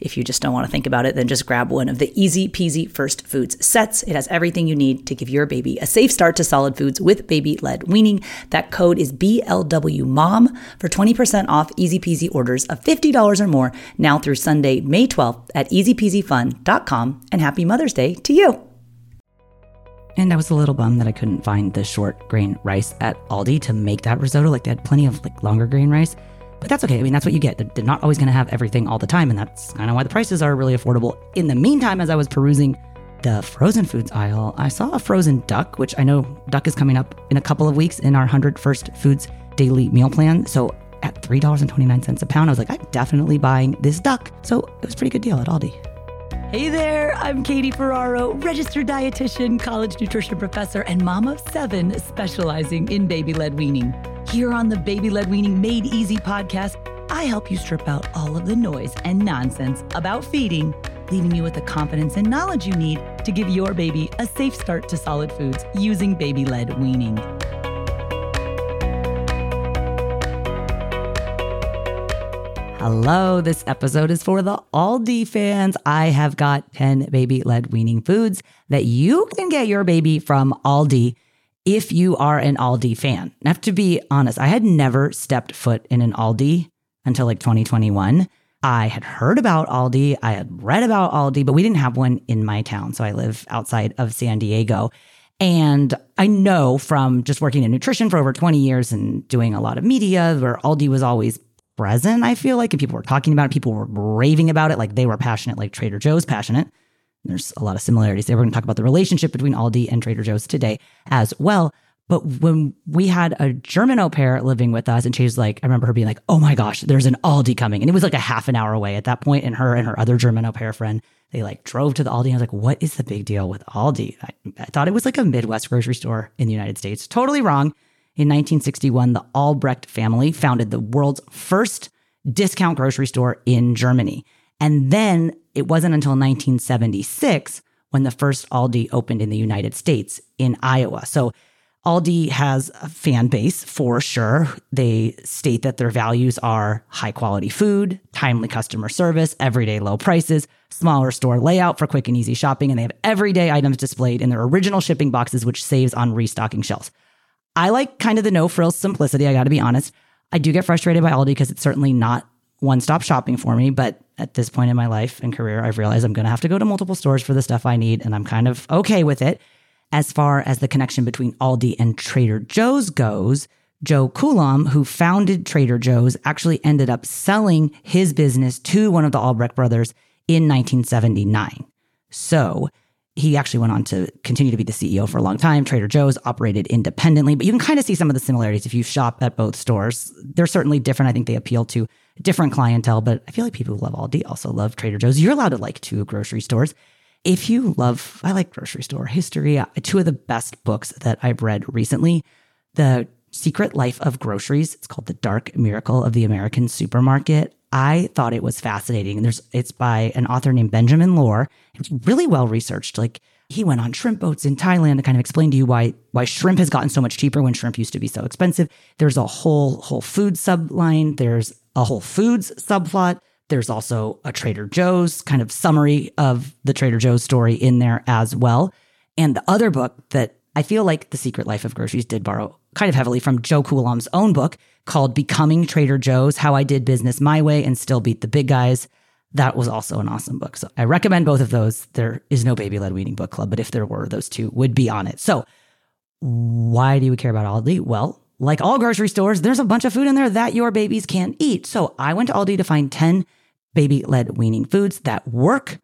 if you just don't want to think about it, then just grab one of the ezpz first foods sets. It has everything you need to give your baby a safe start to solid foods with baby led weaning. That code is BLWMOM for 20% off ezpz orders of $50 or more now through Sunday, May 12th at ezpzfun.com. And happy Mother's Day to you. And I was a little bummed that I couldn't find the short grain rice at Aldi to make that risotto. Like they had plenty of like longer grain rice. But that's okay. I mean, that's what you get. They're not always going to have everything all the time. And that's kind of why the prices are really affordable. In the meantime, as I was perusing the frozen foods aisle, I saw a frozen duck, which I know duck is coming up in a couple of weeks in our 100 First Foods daily meal plan. So at $3.29 a pound, I was like, I'm definitely buying this duck. So it was a pretty good deal at Aldi. Hey there, I'm Katie Ferraro, registered dietitian, college nutrition professor, and mom of seven specializing in baby led weaning. Here on the Baby Led Weaning Made Easy podcast, I help you strip out all of the noise and nonsense about feeding, leaving you with the confidence and knowledge you need to give your baby a safe start to solid foods using baby led weaning. Hello, this episode is for the Aldi fans. I have got 10 baby led weaning foods that you can get your baby from Aldi if you are an Aldi fan. I have to be honest, I had never stepped foot in an Aldi until like 2021. I had heard about Aldi, I had read about Aldi, but we didn't have one in my town. So I live outside of San Diego. And I know from just working in nutrition for over 20 years and doing a lot of media where Aldi was always present, I feel like, and people were talking about it, people were raving about it, like they were passionate, like Trader Joe's passionate. There's a lot of similarities there. We're going to talk about the relationship between Aldi and Trader Joe's today as well. But when we had a German au pair living with us, and she was like, I remember her being like, oh my gosh, there's an Aldi coming. And it was like a half an hour away at that point. And her and her other German au pair friend, they like drove to the Aldi. I was like, what is the big deal with Aldi? I, I thought it was like a Midwest grocery store in the United States. Totally wrong. In 1961, the Albrecht family founded the world's first discount grocery store in Germany. And then it wasn't until 1976 when the first Aldi opened in the United States in Iowa. So Aldi has a fan base for sure. They state that their values are high quality food, timely customer service, everyday low prices, smaller store layout for quick and easy shopping, and they have everyday items displayed in their original shipping boxes, which saves on restocking shelves. I like kind of the no frills simplicity, I gotta be honest. I do get frustrated by Aldi because it's certainly not one stop shopping for me. But at this point in my life and career, I've realized I'm going to have to go to multiple stores for the stuff I need. And I'm kind of okay with it. As far as the connection between Aldi and Trader Joe's goes, Joe Coulombe, who founded Trader Joe's, actually ended up selling his business to one of the Albrecht brothers in 1979. So he actually went on to continue to be the CEO for a long time. Trader Joe's operated independently, but you can kind of see some of the similarities if you shop at both stores. They're certainly different. I think they appeal to different clientele, but I feel like people who love Aldi also love Trader Joe's. You're allowed to like two grocery stores. If you love, I like grocery store history. Uh, two of the best books that I've read recently, the Secret Life of Groceries. It's called The Dark Miracle of the American Supermarket. I thought it was fascinating. There's it's by an author named Benjamin Lorr. It's really well researched. Like he went on shrimp boats in Thailand to kind of explain to you why why shrimp has gotten so much cheaper when shrimp used to be so expensive. There's a whole whole food subline. There's a Whole Foods subplot. There's also a Trader Joe's kind of summary of the Trader Joe's story in there as well. And the other book that I feel like The Secret Life of Groceries did borrow kind of heavily from Joe Coulombe's own book called Becoming Trader Joe's How I Did Business My Way and Still Beat the Big Guys. That was also an awesome book. So I recommend both of those. There is no baby led weaning book club, but if there were, those two would be on it. So why do we care about Aldi? Well, like all grocery stores, there's a bunch of food in there that your babies can't eat. So I went to Aldi to find 10 baby led weaning foods that work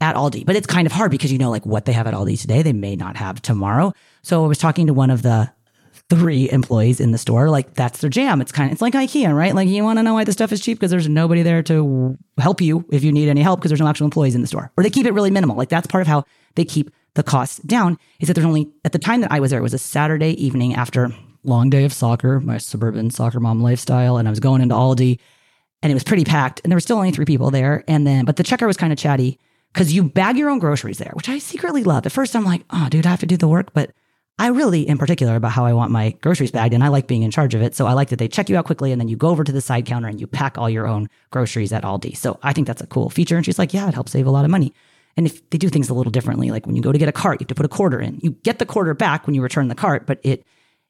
at Aldi. But it's kind of hard because you know, like what they have at Aldi today, they may not have tomorrow. So I was talking to one of the three employees in the store. Like that's their jam. It's kind of, it's like IKEA, right? Like you want to know why the stuff is cheap because there's nobody there to help you if you need any help because there's no actual employees in the store. Or they keep it really minimal. Like that's part of how they keep the costs down is that there's only, at the time that I was there, it was a Saturday evening after long day of soccer, my suburban soccer mom lifestyle. And I was going into Aldi and it was pretty packed and there were still only three people there. And then, but the checker was kind of chatty because you bag your own groceries there, which I secretly love. At first, I'm like, oh, dude, I have to do the work. But I really am particular about how I want my groceries bagged and I like being in charge of it. So I like that they check you out quickly and then you go over to the side counter and you pack all your own groceries at Aldi. So I think that's a cool feature. And she's like, yeah, it helps save a lot of money. And if they do things a little differently, like when you go to get a cart, you have to put a quarter in. You get the quarter back when you return the cart, but it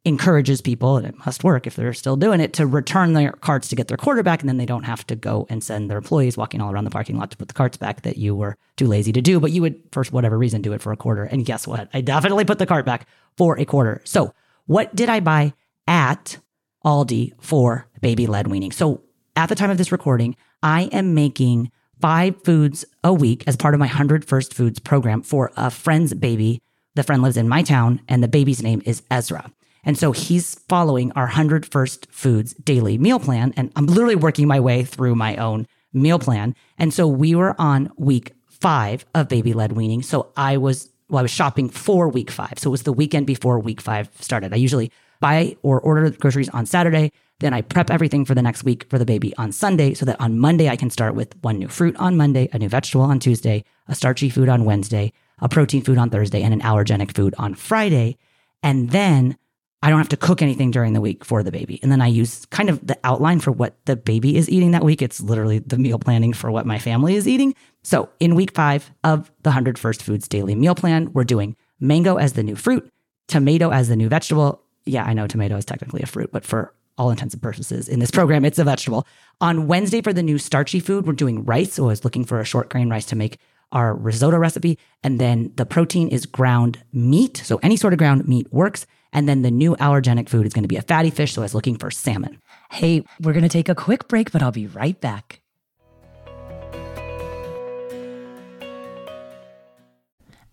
encourages people, and it must work if they're still doing it, to return their carts to get their quarter back. And then they don't have to go and send their employees walking all around the parking lot to put the carts back that you were too lazy to do. But you would, for whatever reason, do it for a quarter. And guess what? I definitely put the cart back for a quarter. So, what did I buy at Aldi for baby led weaning? So, at the time of this recording, I am making five foods a week as part of my 100 First Foods program for a friend's baby. The friend lives in my town, and the baby's name is Ezra. And so he's following our 100 First Foods daily meal plan. And I'm literally working my way through my own meal plan. And so we were on week five of baby led weaning. So I was, well, I was shopping for week five. So it was the weekend before week five started. I usually buy or order groceries on Saturday. Then I prep everything for the next week for the baby on Sunday so that on Monday I can start with one new fruit on Monday, a new vegetable on Tuesday, a starchy food on Wednesday, a protein food on Thursday, and an allergenic food on Friday. And then I don't have to cook anything during the week for the baby. And then I use kind of the outline for what the baby is eating that week. It's literally the meal planning for what my family is eating. So in week five of the 100 First Foods daily meal plan, we're doing mango as the new fruit, tomato as the new vegetable. Yeah, I know tomato is technically a fruit, but for all intents and purposes in this program, it's a vegetable. On Wednesday for the new starchy food, we're doing rice. So I was looking for a short grain rice to make our risotto recipe. And then the protein is ground meat. So any sort of ground meat works. And then the new allergenic food is going to be a fatty fish. So I was looking for salmon. Hey, we're going to take a quick break, but I'll be right back.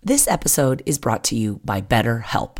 This episode is brought to you by BetterHelp.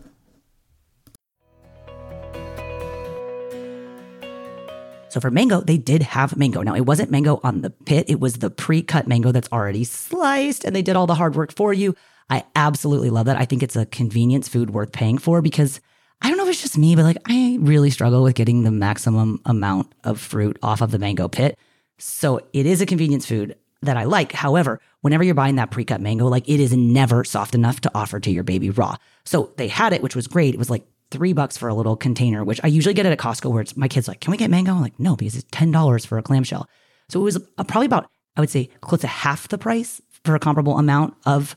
So for mango, they did have mango. Now, it wasn't mango on the pit, it was the pre cut mango that's already sliced, and they did all the hard work for you. I absolutely love that. I think it's a convenience food worth paying for because I don't know if it's just me, but like I really struggle with getting the maximum amount of fruit off of the mango pit. So it is a convenience food. that I like. However, whenever you're buying that pre-cut mango, like it is never soft enough to offer to your baby raw. So they had it, which was great. It was like three bucks for a little container, which I usually get at Costco where it's my kids like, can we get mango? I'm like, no, because it's $10 for a clamshell. So it was probably about, I would say close to half the price for a comparable amount of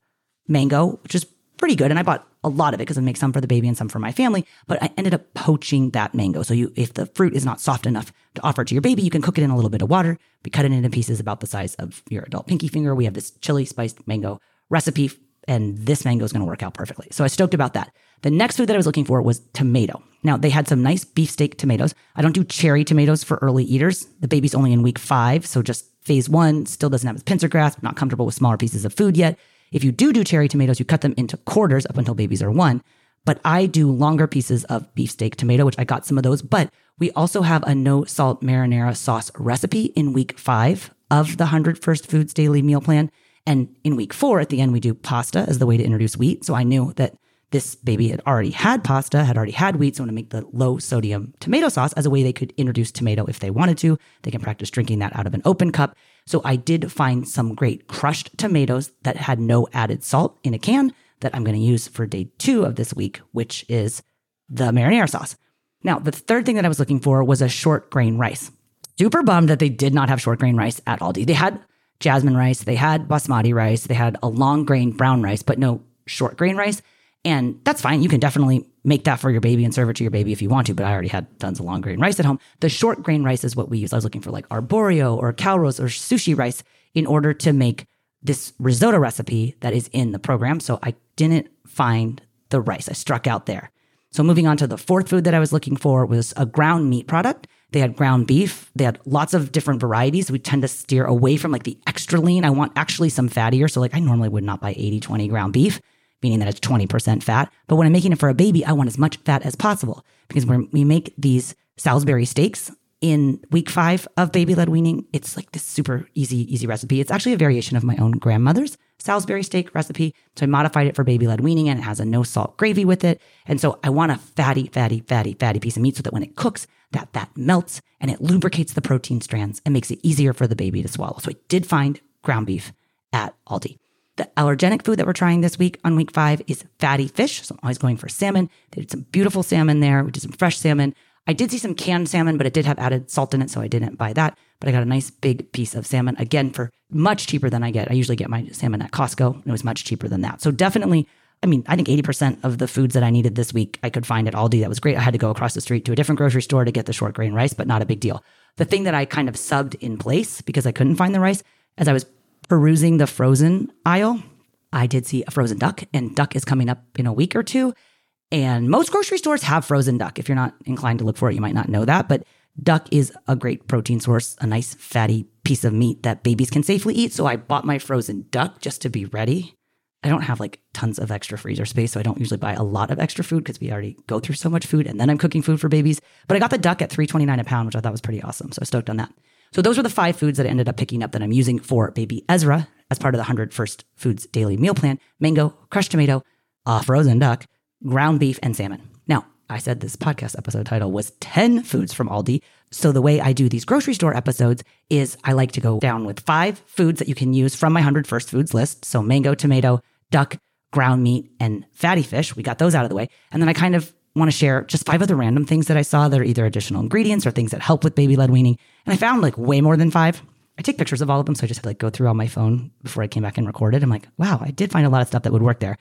mango, which is pretty good. And I bought a lot of it because I make some for the baby and some for my family, but I ended up poaching that mango. So you, if the fruit is not soft enough to offer to your baby, you can cook it in a little bit of water. We cut it into pieces about the size of your adult pinky finger. We have this chili spiced mango recipe and this mango is going to work out perfectly. So I stoked about that. The next food that I was looking for was tomato. Now they had some nice beefsteak tomatoes. I don't do cherry tomatoes for early eaters. The baby's only in week five, so just phase one still doesn't have its pincer grasp, not comfortable with smaller pieces of food yet. If you do do cherry tomatoes, you cut them into quarters up until babies are one. But I do longer pieces of beefsteak tomato, which I got some of those. But we also have a no salt marinara sauce recipe in week five of the 100 First Foods Daily Meal Plan. And in week four, at the end, we do pasta as the way to introduce wheat. So I knew that this baby had already had pasta, had already had wheat. So I want to make the low sodium tomato sauce as a way they could introduce tomato if they wanted to. They can practice drinking that out of an open cup. So I did find some great crushed tomatoes that had no added salt in a can that I'm going to use for day two of this week, which is the marinara sauce. Now, the third thing that I was looking for was a short grain rice. Super bummed that they did not have short grain rice at Aldi. They had jasmine rice, they had basmati rice, they had a long grain brown rice, but no short grain rice. And that's fine. You can definitely make that for your baby and serve it to your baby if you want to, but I already had tons of long grain rice at home. The short grain rice is what we use. I was looking for like arborio or calrose or sushi rice in order to make this risotto recipe that is in the program. So I didn't find the rice. I struck out there. So moving on to the fourth food that I was looking for was a ground meat product. They had ground beef. They had lots of different varieties. We tend to steer away from like the extra lean. I want actually some fattier. So like I normally would not buy 80, 20 ground beef meaning that it's 20% fat. But when I'm making it for a baby, I want as much fat as possible because when we make these Salisbury steaks in week five of baby led weaning, it's like this super easy, easy recipe. It's actually a variation of my own grandmother's Salisbury steak recipe. So I modified it for baby led weaning and it has a no salt gravy with it. And so I want a fatty, fatty, fatty, fatty piece of meat so that when it cooks, that fat melts and it lubricates the protein strands and makes it easier for the baby to swallow. So I did find ground beef at Aldi. The allergenic food that we're trying this week on week five is fatty fish. So I'm always going for salmon. They did some beautiful salmon there. We did some fresh salmon. I did see some canned salmon, but it did have added salt in it, so I didn't buy that. But I got a nice big piece of salmon again for much cheaper than I get. I usually get my salmon at Costco, and it was much cheaper than that. So definitely, I mean, I think 80% of the foods that I needed this week I could find at Aldi. That was great. I had to go across the street to a different grocery store to get the short grain rice, but not a big deal. The thing that I kind of subbed in place because I couldn't find the rice as I was perusing the frozen aisle I did see a frozen duck, and duck is coming up in a week or two. And most grocery stores have frozen duck. If you're not inclined to look for it, you might not know that. But duck is a great protein source, a nice fatty piece of meat that babies can safely eat. So I bought my frozen duck just to be ready. I don't have like tons of extra freezer space, so I don't usually buy a lot of extra food because we already go through so much food and then I'm cooking food for babies. But I got the duck at 3.29 a pound, which I thought was pretty awesome. So I stoked on that. So those were the five foods that I ended up picking up that I'm using for baby Ezra as part of the 100 First Foods daily meal plan mango, crushed tomato, uh, frozen duck, ground beef, and salmon. Now, I said this podcast episode title was 10 foods from Aldi. So the way I do these grocery store episodes is I like to go down with five foods that you can use from my 100 First Foods list. So mango, tomato, duck, ground meat, and fatty fish. We got those out of the way. And then I kind of want to share just five other random things that I saw that are either additional ingredients or things that help with baby led weaning. And I found like way more than five. I take pictures of all of them, so I just had to like go through on my phone before I came back and recorded. I'm like, wow, I did find a lot of stuff that would work there.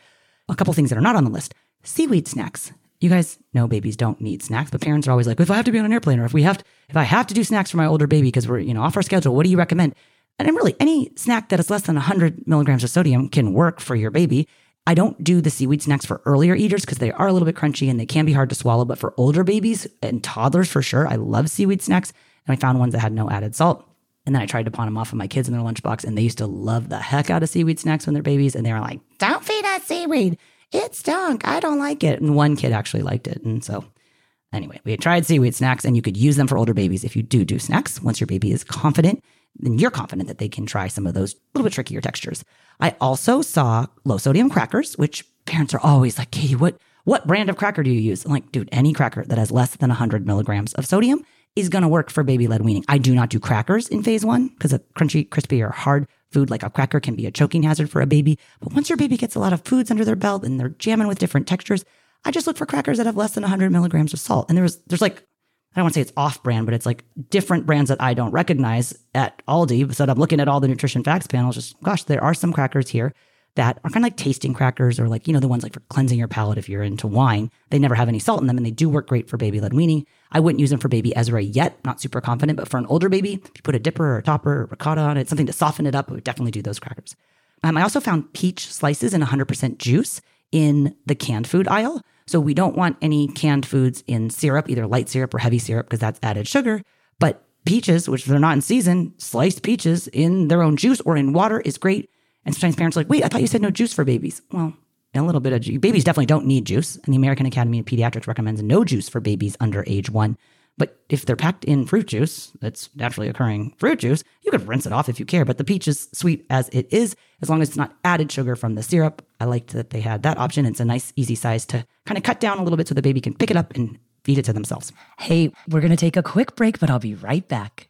A couple things that are not on the list: seaweed snacks. You guys know babies don't need snacks, but parents are always like, if I have to be on an airplane or if we have to, if I have to do snacks for my older baby because we're you know off our schedule, what do you recommend? And really, any snack that is less than 100 milligrams of sodium can work for your baby. I don't do the seaweed snacks for earlier eaters because they are a little bit crunchy and they can be hard to swallow. But for older babies and toddlers, for sure, I love seaweed snacks. And I found ones that had no added salt. And then I tried to pawn them off of my kids in their lunchbox, and they used to love the heck out of seaweed snacks when they're babies. And they were like, "Don't feed us seaweed; it stunk. I don't like it." And one kid actually liked it, and so anyway, we had tried seaweed snacks, and you could use them for older babies if you do do snacks. Once your baby is confident, then you're confident that they can try some of those little bit trickier textures. I also saw low sodium crackers, which parents are always like, "Katie, what?" What brand of cracker do you use? I'm like, dude, any cracker that has less than 100 milligrams of sodium is going to work for baby led weaning. I do not do crackers in phase one because crunchy, crispy, or hard food like a cracker can be a choking hazard for a baby. But once your baby gets a lot of foods under their belt and they're jamming with different textures, I just look for crackers that have less than 100 milligrams of salt. And there's there's like I don't want to say it's off brand, but it's like different brands that I don't recognize at Aldi. So I'm looking at all the nutrition facts panels. Just gosh, there are some crackers here that are kind of like tasting crackers or like, you know, the ones like for cleansing your palate if you're into wine. They never have any salt in them and they do work great for baby led weaning. I wouldn't use them for baby Ezra yet, not super confident, but for an older baby, if you put a dipper or a topper or ricotta on it, something to soften it up, I would definitely do those crackers. Um, I also found peach slices and 100% juice in the canned food aisle. So we don't want any canned foods in syrup, either light syrup or heavy syrup, because that's added sugar. But peaches, which they're not in season, sliced peaches in their own juice or in water is great. And sometimes parents are like, wait, I thought you said no juice for babies. Well, a little bit of juice. Babies definitely don't need juice. And the American Academy of Pediatrics recommends no juice for babies under age one. But if they're packed in fruit juice, that's naturally occurring fruit juice, you could rinse it off if you care. But the peach is sweet as it is, as long as it's not added sugar from the syrup. I liked that they had that option. It's a nice, easy size to kind of cut down a little bit so the baby can pick it up and feed it to themselves. Hey, we're going to take a quick break, but I'll be right back.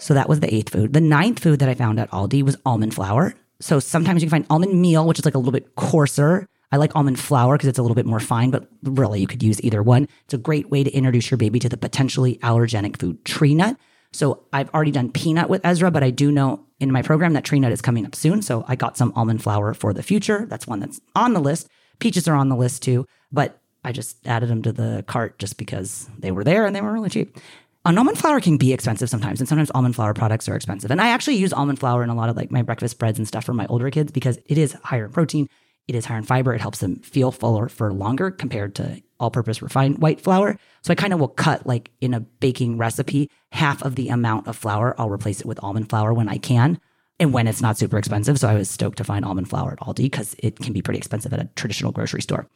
So that was the eighth food. The ninth food that I found at Aldi was almond flour. So sometimes you can find almond meal, which is like a little bit coarser. I like almond flour because it's a little bit more fine, but really you could use either one. It's a great way to introduce your baby to the potentially allergenic food tree nut. So I've already done peanut with Ezra, but I do know in my program that tree nut is coming up soon. So I got some almond flour for the future. That's one that's on the list. Peaches are on the list too, but I just added them to the cart just because they were there and they were really cheap. An almond flour can be expensive sometimes, and sometimes almond flour products are expensive. And I actually use almond flour in a lot of like my breakfast breads and stuff for my older kids because it is higher in protein, it is higher in fiber, it helps them feel fuller for longer compared to all-purpose refined white flour. So I kind of will cut like in a baking recipe half of the amount of flour. I'll replace it with almond flour when I can. And when it's not super expensive. So I was stoked to find almond flour at Aldi because it can be pretty expensive at a traditional grocery store.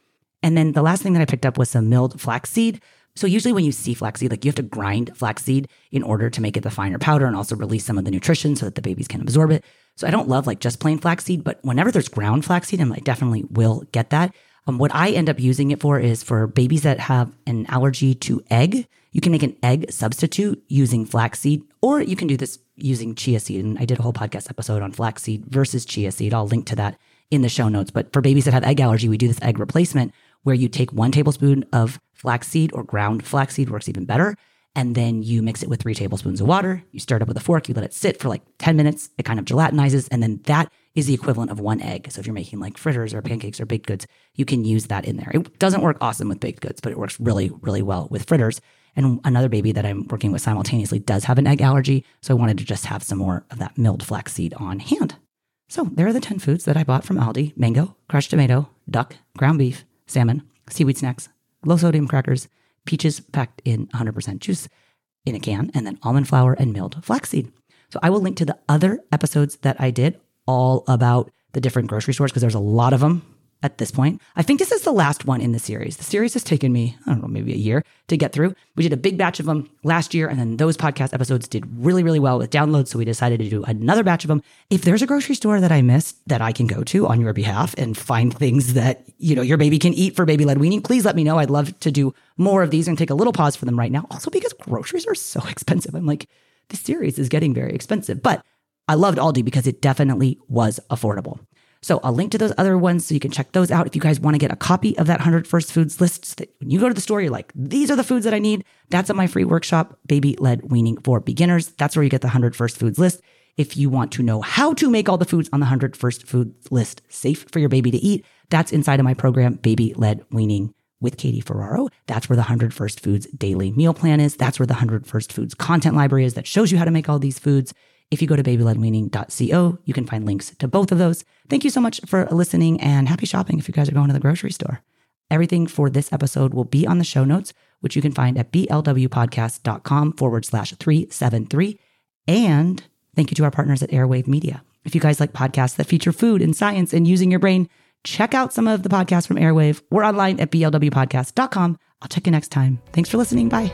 And then the last thing that I picked up was some milled flaxseed. So usually when you see flaxseed, like you have to grind flaxseed in order to make it the finer powder and also release some of the nutrition so that the babies can absorb it. So I don't love like just plain flaxseed, but whenever there's ground flaxseed, I definitely will get that. Um, what I end up using it for is for babies that have an allergy to egg. You can make an egg substitute using flaxseed, or you can do this using chia seed. And I did a whole podcast episode on flaxseed versus chia seed. I'll link to that in the show notes. But for babies that have egg allergy, we do this egg replacement where you take one tablespoon of flaxseed or ground flaxseed works even better. And then you mix it with three tablespoons of water. You stir it up with a fork. You let it sit for like 10 minutes. It kind of gelatinizes. And then that is the equivalent of one egg. So if you're making like fritters or pancakes or baked goods, you can use that in there. It doesn't work awesome with baked goods, but it works really, really well with fritters. And another baby that I'm working with simultaneously does have an egg allergy. So I wanted to just have some more of that milled flaxseed on hand. So there are the 10 foods that I bought from Aldi mango, crushed tomato, duck, ground beef, salmon, seaweed snacks, low sodium crackers, peaches packed in 100% juice in a can, and then almond flour and milled flaxseed. So I will link to the other episodes that I did all about the different grocery stores because there's a lot of them at this point. I think this is the last one in the series. The series has taken me, I don't know, maybe a year to get through. We did a big batch of them last year, and then those podcast episodes did really, really well with downloads. So we decided to do another batch of them. If there's a grocery store that I missed that I can go to on your behalf and find things that, you know, your baby can eat for baby led weaning, please let me know. I'd love to do more of these and take a little pause for them right now. Also, because groceries are so expensive. I'm like, this series is getting very expensive, but I loved Aldi because it definitely was affordable. So I'll link to those other ones so you can check those out. If you guys want to get a copy of that 100 First Foods list, so that when you go to the store, you're like, these are the foods that I need. That's at my free workshop, Baby Led Weaning for Beginners. That's where you get the 100 First Foods list. If you want to know how to make all the foods on the 100 First Foods list safe for your baby to eat, that's inside of my program, Baby Led Weaning with Katie Ferraro. That's where the 100 First Foods daily meal plan is. That's where the 100 First Foods content library is that shows you how to make all these foods. If you go to babyledweaning.co, you can find links to both of those. Thank you so much for listening and happy shopping if you guys are going to the grocery store. Everything for this episode will be on the show notes, which you can find at blwpodcast.com forward slash 373. And thank you to our partners at Airwave Media. If you guys like podcasts that feature food and science and using your brain, check out some of the podcasts from Airwave. We're online at blwpodcast.com. I'll check you next time. Thanks for listening. Bye.